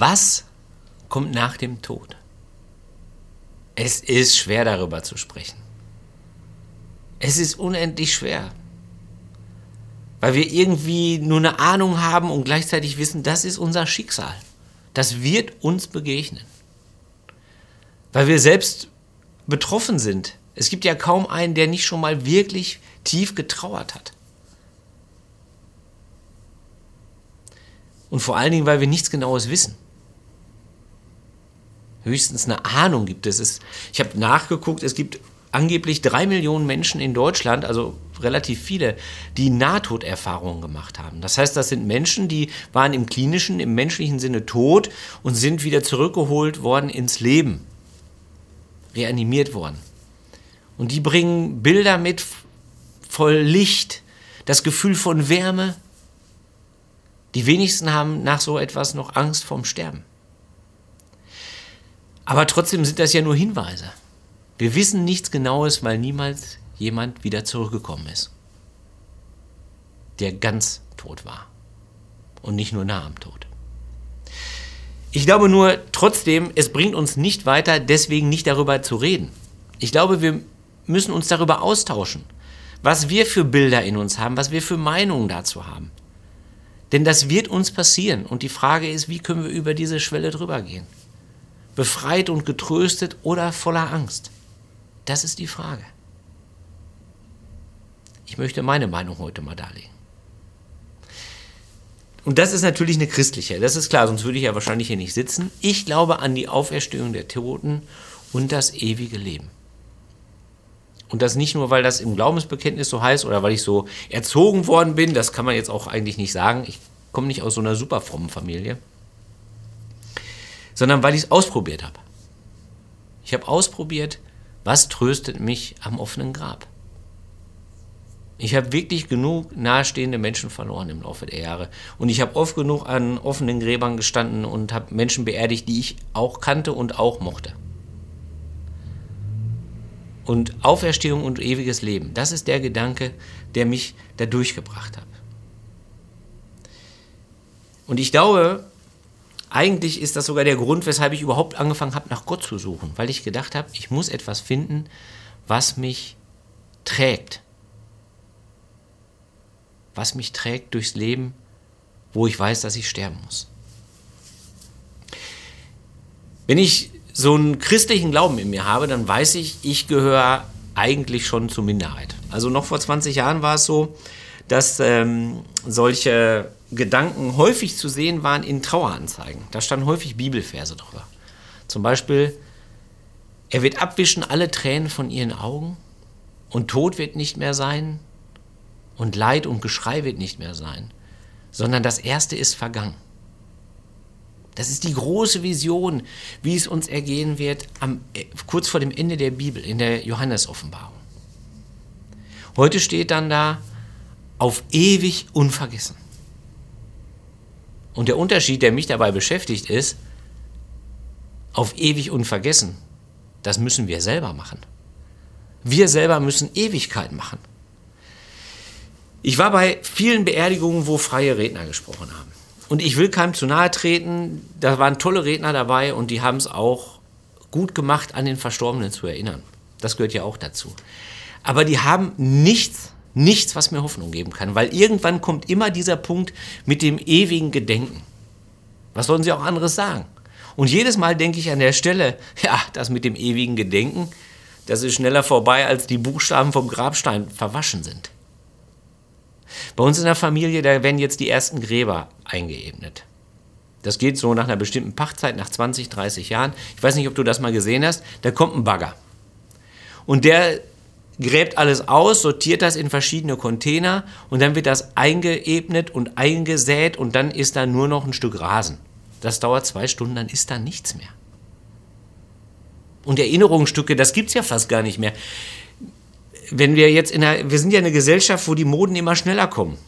Was kommt nach dem Tod? Es ist schwer darüber zu sprechen. Es ist unendlich schwer. Weil wir irgendwie nur eine Ahnung haben und gleichzeitig wissen, das ist unser Schicksal. Das wird uns begegnen. Weil wir selbst betroffen sind. Es gibt ja kaum einen, der nicht schon mal wirklich tief getrauert hat. Und vor allen Dingen, weil wir nichts Genaues wissen. Höchstens eine Ahnung gibt es. ich habe nachgeguckt, es gibt angeblich drei Millionen Menschen in Deutschland, also relativ viele, die Nahtoderfahrungen gemacht haben. Das heißt, das sind Menschen, die waren im klinischen, im menschlichen Sinne tot und sind wieder zurückgeholt worden ins Leben, reanimiert worden. Und die bringen Bilder mit voll Licht, das Gefühl von Wärme. Die wenigsten haben nach so etwas noch Angst vorm Sterben. Aber trotzdem sind das ja nur Hinweise. Wir wissen nichts Genaues, weil niemals jemand wieder zurückgekommen ist, der ganz tot war und nicht nur nah am Tod. Ich glaube nur trotzdem, es bringt uns nicht weiter, deswegen nicht darüber zu reden. Ich glaube, wir müssen uns darüber austauschen, was wir für Bilder in uns haben, was wir für Meinungen dazu haben. Denn das wird uns passieren und die Frage ist, wie können wir über diese Schwelle drüber gehen? Befreit und getröstet oder voller Angst? Das ist die Frage. Ich möchte meine Meinung heute mal darlegen. Und das ist natürlich eine christliche, das ist klar, sonst würde ich ja wahrscheinlich hier nicht sitzen. Ich glaube an die Auferstehung der Toten und das ewige Leben. Und das nicht nur, weil das im Glaubensbekenntnis so heißt oder weil ich so erzogen worden bin, das kann man jetzt auch eigentlich nicht sagen. Ich komme nicht aus so einer super frommen Familie, sondern weil ich es ausprobiert habe. Ich habe ausprobiert, was tröstet mich am offenen Grab? Ich habe wirklich genug nahestehende Menschen verloren im Laufe der Jahre. Und ich habe oft genug an offenen Gräbern gestanden und habe Menschen beerdigt, die ich auch kannte und auch mochte. Und Auferstehung und ewiges Leben, das ist der Gedanke, der mich da durchgebracht hat. Und ich glaube, eigentlich ist das sogar der Grund, weshalb ich überhaupt angefangen habe, nach Gott zu suchen, weil ich gedacht habe, ich muss etwas finden, was mich trägt. Was mich trägt durchs Leben, wo ich weiß, dass ich sterben muss. Wenn ich so einen christlichen Glauben in mir habe, dann weiß ich, ich gehöre eigentlich schon zur Minderheit. Also noch vor 20 Jahren war es so, dass ähm, solche Gedanken häufig zu sehen waren in Traueranzeigen. Da standen häufig Bibelverse drüber. Zum Beispiel, er wird abwischen alle Tränen von ihren Augen und Tod wird nicht mehr sein und Leid und Geschrei wird nicht mehr sein, sondern das Erste ist vergangen. Das ist die große Vision, wie es uns ergehen wird, am, äh, kurz vor dem Ende der Bibel, in der Johannesoffenbarung. Heute steht dann da, auf ewig unvergessen. Und der Unterschied, der mich dabei beschäftigt, ist, auf ewig unvergessen, das müssen wir selber machen. Wir selber müssen Ewigkeit machen. Ich war bei vielen Beerdigungen, wo freie Redner gesprochen haben. Und ich will keinem zu nahe treten, da waren tolle Redner dabei und die haben es auch gut gemacht, an den Verstorbenen zu erinnern. Das gehört ja auch dazu. Aber die haben nichts nichts, was mir Hoffnung geben kann, weil irgendwann kommt immer dieser Punkt mit dem ewigen Gedenken. Was sollen sie auch anderes sagen? Und jedes Mal denke ich an der Stelle, ja, das mit dem ewigen Gedenken, das ist schneller vorbei, als die Buchstaben vom Grabstein verwaschen sind. Bei uns in der Familie, da werden jetzt die ersten Gräber eingeebnet. Das geht so nach einer bestimmten Pachtzeit, nach 20, 30 Jahren. Ich weiß nicht, ob du das mal gesehen hast. Da kommt ein Bagger. Und der gräbt alles aus, sortiert das in verschiedene Container und dann wird das eingeebnet und eingesät und dann ist da nur noch ein Stück Rasen. Das dauert zwei Stunden, dann ist da nichts mehr. Und Erinnerungsstücke, das gibt es ja fast gar nicht mehr. Wenn wir jetzt in einer, wir sind ja eine Gesellschaft, wo die Moden immer schneller kommen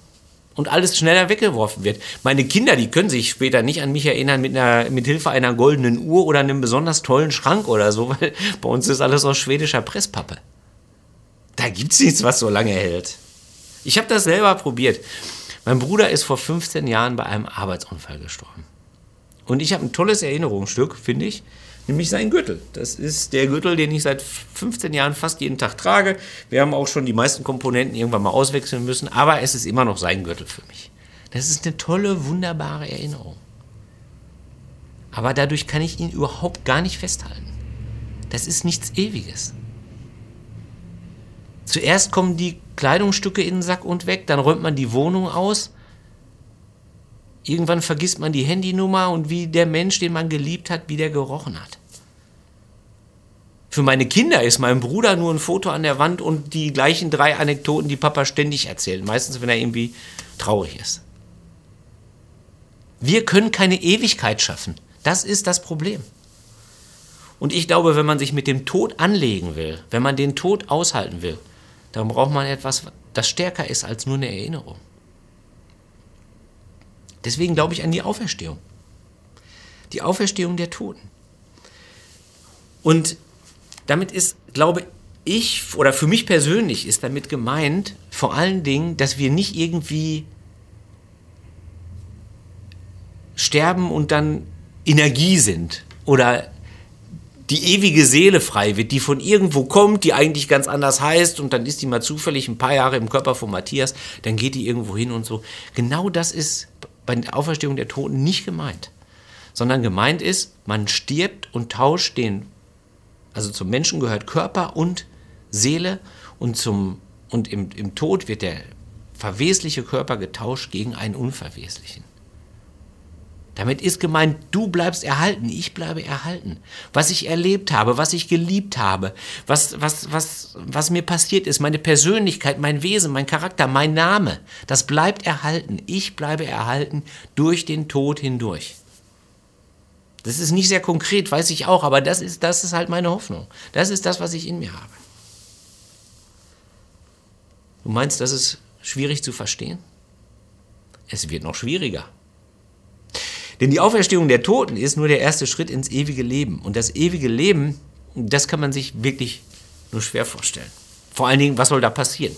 und alles schneller weggeworfen wird. Meine Kinder, die können sich später nicht an mich erinnern mit, einer, mit Hilfe einer goldenen Uhr oder einem besonders tollen Schrank oder so, weil bei uns ist alles aus schwedischer Presspappe. Da gibt es nichts, was so lange hält. Ich habe das selber probiert. Mein Bruder ist vor 15 Jahren bei einem Arbeitsunfall gestorben. Und ich habe ein tolles Erinnerungsstück, finde ich, nämlich sein Gürtel. Das ist der Gürtel, den ich seit 15 Jahren fast jeden Tag trage. Wir haben auch schon die meisten Komponenten irgendwann mal auswechseln müssen, aber es ist immer noch sein Gürtel für mich. Das ist eine tolle, wunderbare Erinnerung. Aber dadurch kann ich ihn überhaupt gar nicht festhalten. Das ist nichts Ewiges. Zuerst kommen die Kleidungsstücke in den Sack und weg, dann räumt man die Wohnung aus. Irgendwann vergisst man die Handynummer und wie der Mensch, den man geliebt hat, wie der gerochen hat. Für meine Kinder ist mein Bruder nur ein Foto an der Wand und die gleichen drei Anekdoten, die Papa ständig erzählt. Meistens, wenn er irgendwie traurig ist. Wir können keine Ewigkeit schaffen. Das ist das Problem. Und ich glaube, wenn man sich mit dem Tod anlegen will, wenn man den Tod aushalten will, dann braucht man etwas, das stärker ist als nur eine Erinnerung. Deswegen glaube ich an die Auferstehung. Die Auferstehung der Toten. Und damit ist, glaube ich, oder für mich persönlich ist damit gemeint, vor allen Dingen, dass wir nicht irgendwie sterben und dann Energie sind oder die ewige Seele frei wird, die von irgendwo kommt, die eigentlich ganz anders heißt und dann ist die mal zufällig ein paar Jahre im Körper von Matthias, dann geht die irgendwo hin und so. Genau das ist bei der Auferstehung der Toten nicht gemeint, sondern gemeint ist, man stirbt und tauscht den, also zum Menschen gehört Körper und Seele und, zum, und im, im Tod wird der verwesliche Körper getauscht gegen einen unverweslichen. Damit ist gemeint, du bleibst erhalten, ich bleibe erhalten. Was ich erlebt habe, was ich geliebt habe, was, was, was, was mir passiert ist, meine Persönlichkeit, mein Wesen, mein Charakter, mein Name, das bleibt erhalten. Ich bleibe erhalten durch den Tod hindurch. Das ist nicht sehr konkret, weiß ich auch, aber das ist, das ist halt meine Hoffnung. Das ist das, was ich in mir habe. Du meinst, das ist schwierig zu verstehen? Es wird noch schwieriger. Denn die Auferstehung der Toten ist nur der erste Schritt ins ewige Leben. Und das ewige Leben, das kann man sich wirklich nur schwer vorstellen. Vor allen Dingen, was soll da passieren?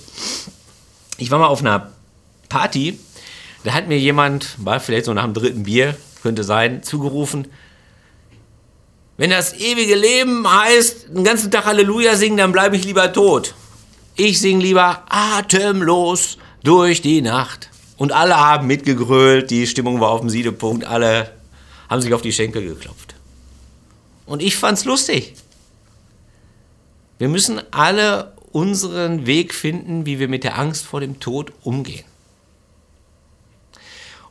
Ich war mal auf einer Party, da hat mir jemand, war vielleicht so nach dem dritten Bier, könnte sein, zugerufen, wenn das ewige Leben heißt, den ganzen Tag Halleluja singen, dann bleibe ich lieber tot. Ich singe lieber atemlos durch die Nacht. Und alle haben mitgegrölt, die Stimmung war auf dem Siedepunkt, alle haben sich auf die Schenkel geklopft. Und ich fand's lustig. Wir müssen alle unseren Weg finden, wie wir mit der Angst vor dem Tod umgehen.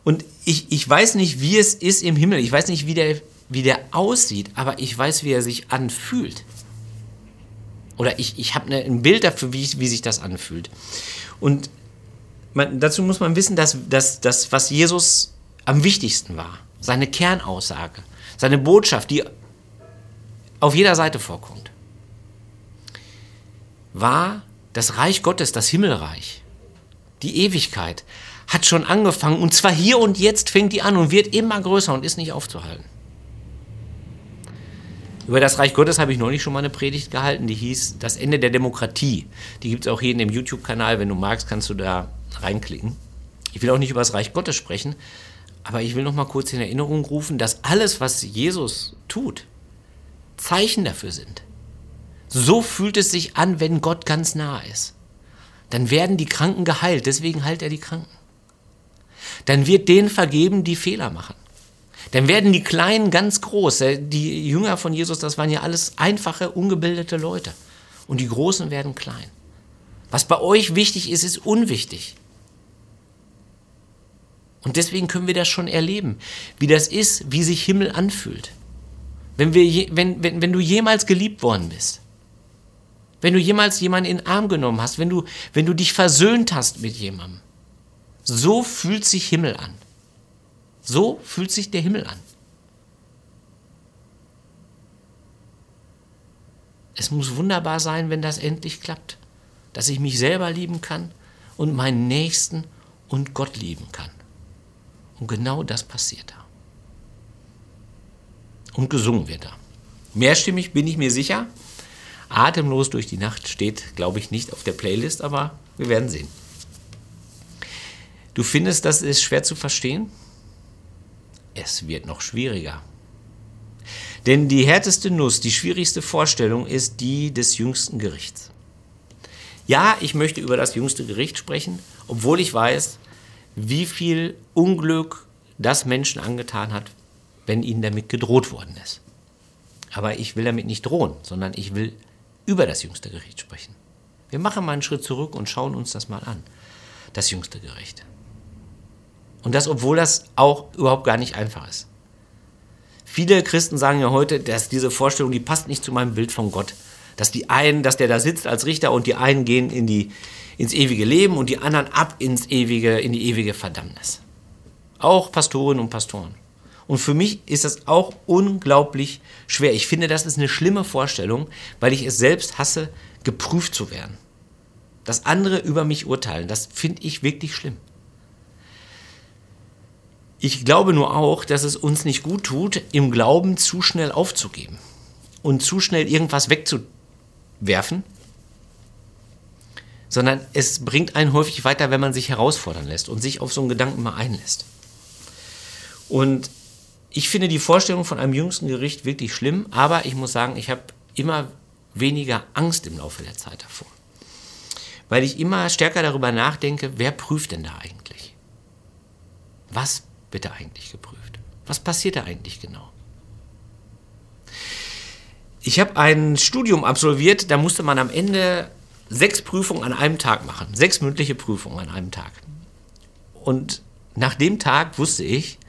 Und ich, ich weiß nicht, wie es ist im Himmel. Ich weiß nicht, wie der, wie der aussieht, aber ich weiß, wie er sich anfühlt. Oder ich, ich habe ne, ein Bild dafür, wie, wie sich das anfühlt. Und man, dazu muss man wissen, dass, dass das, was Jesus am wichtigsten war, seine Kernaussage, seine Botschaft, die auf jeder Seite vorkommt, war das Reich Gottes, das Himmelreich, die Ewigkeit, hat schon angefangen und zwar hier und jetzt fängt die an und wird immer größer und ist nicht aufzuhalten. Über das Reich Gottes habe ich neulich schon mal eine Predigt gehalten, die hieß Das Ende der Demokratie. Die gibt es auch hier in dem YouTube-Kanal. Wenn du magst, kannst du da reinklicken. Ich will auch nicht über das Reich Gottes sprechen, aber ich will noch mal kurz in Erinnerung rufen, dass alles, was Jesus tut, Zeichen dafür sind. So fühlt es sich an, wenn Gott ganz nah ist. Dann werden die Kranken geheilt, deswegen heilt er die Kranken. Dann wird denen vergeben, die Fehler machen. Dann werden die Kleinen ganz groß. Die Jünger von Jesus, das waren ja alles einfache, ungebildete Leute. Und die Großen werden klein. Was bei euch wichtig ist, ist unwichtig. Und deswegen können wir das schon erleben, wie das ist, wie sich Himmel anfühlt. Wenn, wir je, wenn, wenn, wenn du jemals geliebt worden bist, wenn du jemals jemanden in den Arm genommen hast, wenn du, wenn du dich versöhnt hast mit jemandem, so fühlt sich Himmel an. So fühlt sich der Himmel an. Es muss wunderbar sein, wenn das endlich klappt, dass ich mich selber lieben kann und meinen Nächsten und Gott lieben kann. Und genau das passiert da. Und gesungen wird da. Mehrstimmig bin ich mir sicher. Atemlos durch die Nacht steht, glaube ich, nicht auf der Playlist, aber wir werden sehen. Du findest, das ist schwer zu verstehen? es wird noch schwieriger. Denn die härteste Nuss, die schwierigste Vorstellung ist die des jüngsten Gerichts. Ja, ich möchte über das jüngste Gericht sprechen, obwohl ich weiß, wie viel Unglück das Menschen angetan hat, wenn ihnen damit gedroht worden ist. Aber ich will damit nicht drohen, sondern ich will über das jüngste Gericht sprechen. Wir machen mal einen Schritt zurück und schauen uns das mal an. Das jüngste Gericht. Und das, obwohl das auch überhaupt gar nicht einfach ist. Viele Christen sagen ja heute, dass diese Vorstellung, die passt nicht zu meinem Bild von Gott. Dass die einen, dass der da sitzt als Richter und die einen gehen in die, ins ewige Leben und die anderen ab ins ewige, in die ewige Verdammnis. Auch Pastorinnen und Pastoren. Und für mich ist das auch unglaublich schwer. Ich finde, das ist eine schlimme Vorstellung, weil ich es selbst hasse, geprüft zu werden. Dass andere über mich urteilen, das finde ich wirklich schlimm. Ich glaube nur auch, dass es uns nicht gut tut, im Glauben zu schnell aufzugeben und zu schnell irgendwas wegzuwerfen, sondern es bringt einen häufig weiter, wenn man sich herausfordern lässt und sich auf so einen Gedanken mal einlässt. Und ich finde die Vorstellung von einem jüngsten Gericht wirklich schlimm, aber ich muss sagen, ich habe immer weniger Angst im Laufe der Zeit davor. Weil ich immer stärker darüber nachdenke, wer prüft denn da eigentlich? Was wird da eigentlich geprüft? Was passiert da eigentlich genau? Ich habe ein Studium absolviert, da musste man am Ende sechs Prüfungen an einem Tag machen. Sechs mündliche Prüfungen an einem Tag. Und nach dem Tag wusste ich,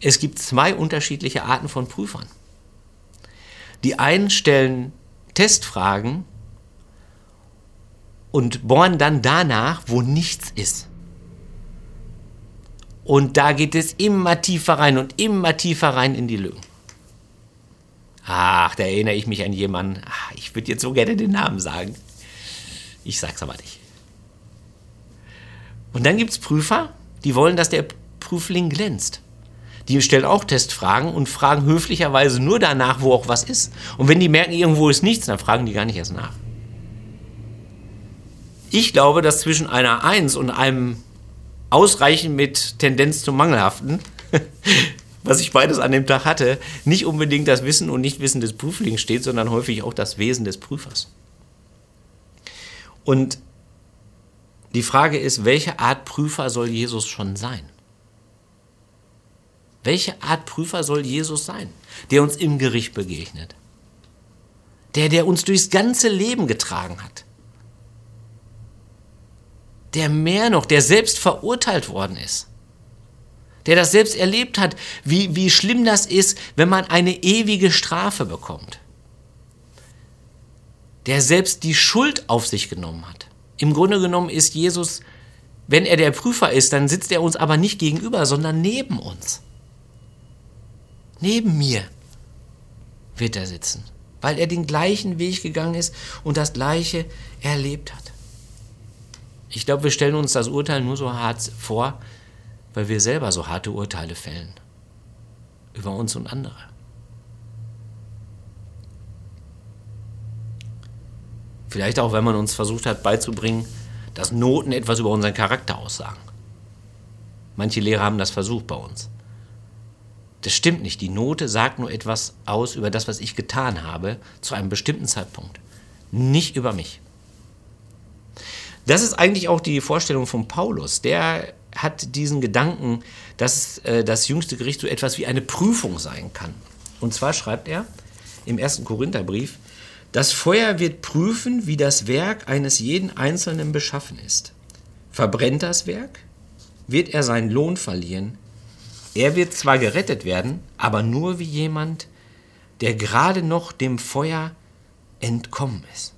es gibt zwei unterschiedliche Arten von Prüfern. Die einen stellen Testfragen und bohren dann danach, wo nichts ist. Und da geht es immer tiefer rein und immer tiefer rein in die Lügen. Ach, da erinnere ich mich an jemanden. Ach, ich würde jetzt so gerne den Namen sagen. Ich sag's aber nicht. Und dann gibt es Prüfer, die wollen, dass der Prüfling glänzt. Die stellen auch Testfragen und fragen höflicherweise nur danach, wo auch was ist. Und wenn die merken, irgendwo ist nichts, dann fragen die gar nicht erst nach. Ich glaube, dass zwischen einer 1 und einem Ausreichen mit Tendenz zum Mangelhaften, was ich beides an dem Tag hatte, nicht unbedingt das Wissen und Nichtwissen des Prüflings steht, sondern häufig auch das Wesen des Prüfers. Und die Frage ist, welche Art Prüfer soll Jesus schon sein? Welche Art Prüfer soll Jesus sein, der uns im Gericht begegnet? Der, der uns durchs ganze Leben getragen hat. Der mehr noch, der selbst verurteilt worden ist. Der das selbst erlebt hat, wie, wie schlimm das ist, wenn man eine ewige Strafe bekommt. Der selbst die Schuld auf sich genommen hat. Im Grunde genommen ist Jesus, wenn er der Prüfer ist, dann sitzt er uns aber nicht gegenüber, sondern neben uns. Neben mir wird er sitzen, weil er den gleichen Weg gegangen ist und das gleiche erlebt hat. Ich glaube, wir stellen uns das Urteil nur so hart vor, weil wir selber so harte Urteile fällen über uns und andere. Vielleicht auch, wenn man uns versucht hat beizubringen, dass Noten etwas über unseren Charakter aussagen. Manche Lehrer haben das versucht bei uns. Das stimmt nicht. Die Note sagt nur etwas aus über das, was ich getan habe, zu einem bestimmten Zeitpunkt. Nicht über mich. Das ist eigentlich auch die Vorstellung von Paulus. Der hat diesen Gedanken, dass äh, das jüngste Gericht so etwas wie eine Prüfung sein kann. Und zwar schreibt er im ersten Korintherbrief, das Feuer wird prüfen, wie das Werk eines jeden Einzelnen beschaffen ist. Verbrennt das Werk, wird er seinen Lohn verlieren, er wird zwar gerettet werden, aber nur wie jemand, der gerade noch dem Feuer entkommen ist.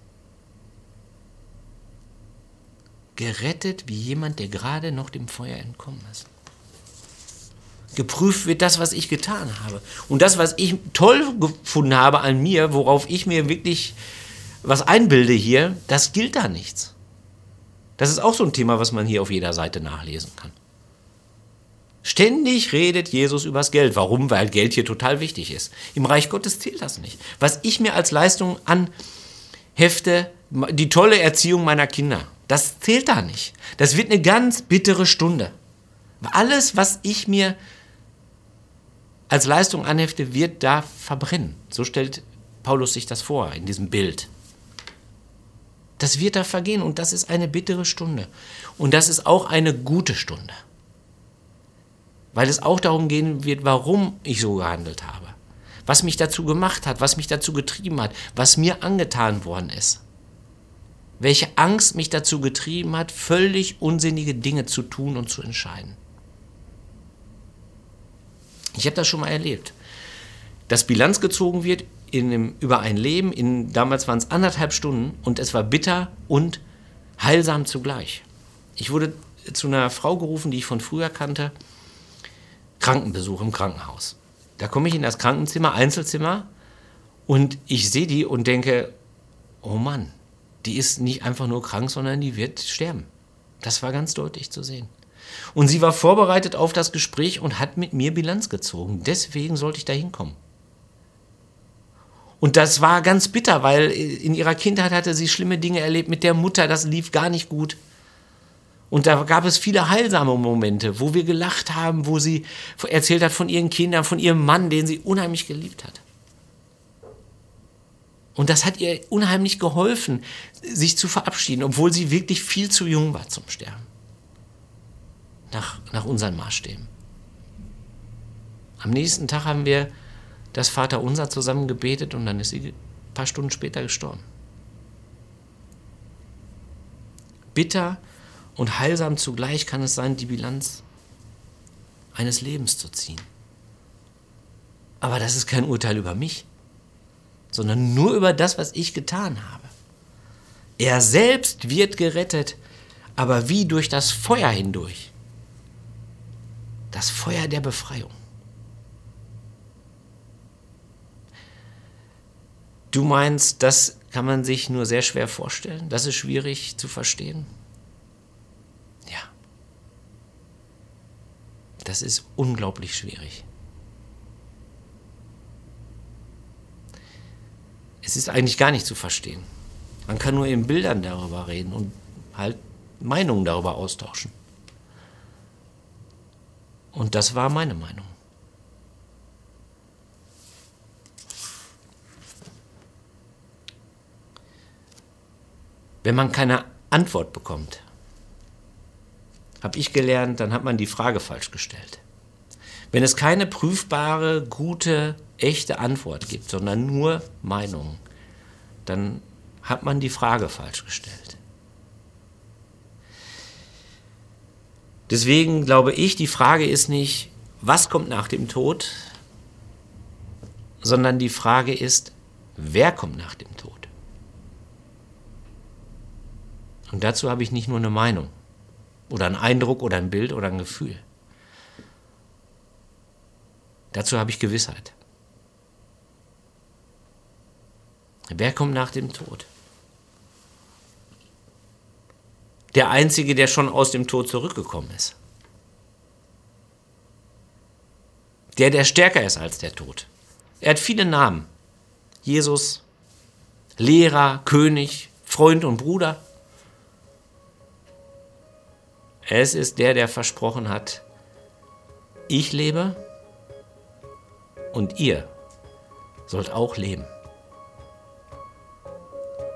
Gerettet wie jemand, der gerade noch dem Feuer entkommen ist. Geprüft wird das, was ich getan habe. Und das, was ich toll gefunden habe an mir, worauf ich mir wirklich was einbilde hier, das gilt da nichts. Das ist auch so ein Thema, was man hier auf jeder Seite nachlesen kann. Ständig redet Jesus übers Geld. Warum? Weil Geld hier total wichtig ist. Im Reich Gottes zählt das nicht. Was ich mir als Leistung anhefte, die tolle Erziehung meiner Kinder, das zählt da nicht. Das wird eine ganz bittere Stunde. Alles, was ich mir als Leistung anhefte, wird da verbrennen. So stellt Paulus sich das vor in diesem Bild. Das wird da vergehen und das ist eine bittere Stunde. Und das ist auch eine gute Stunde. Weil es auch darum gehen wird, warum ich so gehandelt habe. Was mich dazu gemacht hat, was mich dazu getrieben hat, was mir angetan worden ist. Welche Angst mich dazu getrieben hat, völlig unsinnige Dinge zu tun und zu entscheiden. Ich habe das schon mal erlebt. Dass Bilanz gezogen wird in einem, über ein Leben, in, damals waren es anderthalb Stunden und es war bitter und heilsam zugleich. Ich wurde zu einer Frau gerufen, die ich von früher kannte, Krankenbesuch im Krankenhaus. Da komme ich in das Krankenzimmer, Einzelzimmer, und ich sehe die und denke, oh Mann, die ist nicht einfach nur krank, sondern die wird sterben. Das war ganz deutlich zu sehen. Und sie war vorbereitet auf das Gespräch und hat mit mir Bilanz gezogen. Deswegen sollte ich da hinkommen. Und das war ganz bitter, weil in ihrer Kindheit hatte sie schlimme Dinge erlebt mit der Mutter, das lief gar nicht gut. Und da gab es viele heilsame Momente, wo wir gelacht haben, wo sie erzählt hat von ihren Kindern, von ihrem Mann, den sie unheimlich geliebt hat. Und das hat ihr unheimlich geholfen, sich zu verabschieden, obwohl sie wirklich viel zu jung war zum Sterben. Nach, nach unseren Maßstäben. Am nächsten Tag haben wir das Vaterunser zusammen gebetet und dann ist sie ein paar Stunden später gestorben. Bitter und heilsam zugleich kann es sein, die Bilanz eines Lebens zu ziehen. Aber das ist kein Urteil über mich sondern nur über das, was ich getan habe. Er selbst wird gerettet, aber wie durch das Feuer hindurch. Das Feuer der Befreiung. Du meinst, das kann man sich nur sehr schwer vorstellen? Das ist schwierig zu verstehen? Ja. Das ist unglaublich schwierig. es ist eigentlich gar nicht zu verstehen. Man kann nur in Bildern darüber reden und halt Meinungen darüber austauschen. Und das war meine Meinung. Wenn man keine Antwort bekommt, habe ich gelernt, dann hat man die Frage falsch gestellt. Wenn es keine prüfbare, gute, echte Antwort gibt, sondern nur Meinungen, dann hat man die Frage falsch gestellt. Deswegen glaube ich, die Frage ist nicht, was kommt nach dem Tod, sondern die Frage ist, wer kommt nach dem Tod? Und dazu habe ich nicht nur eine Meinung oder einen Eindruck oder ein Bild oder ein Gefühl. Dazu habe ich Gewissheit. Wer kommt nach dem Tod? der Einzige, der schon aus dem Tod zurückgekommen ist. Der, der stärker ist als der Tod. Er hat viele Namen. Jesus, Lehrer, König, Freund und Bruder. Es ist der, der versprochen hat, ich lebe und ihr sollt auch leben.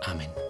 Amen.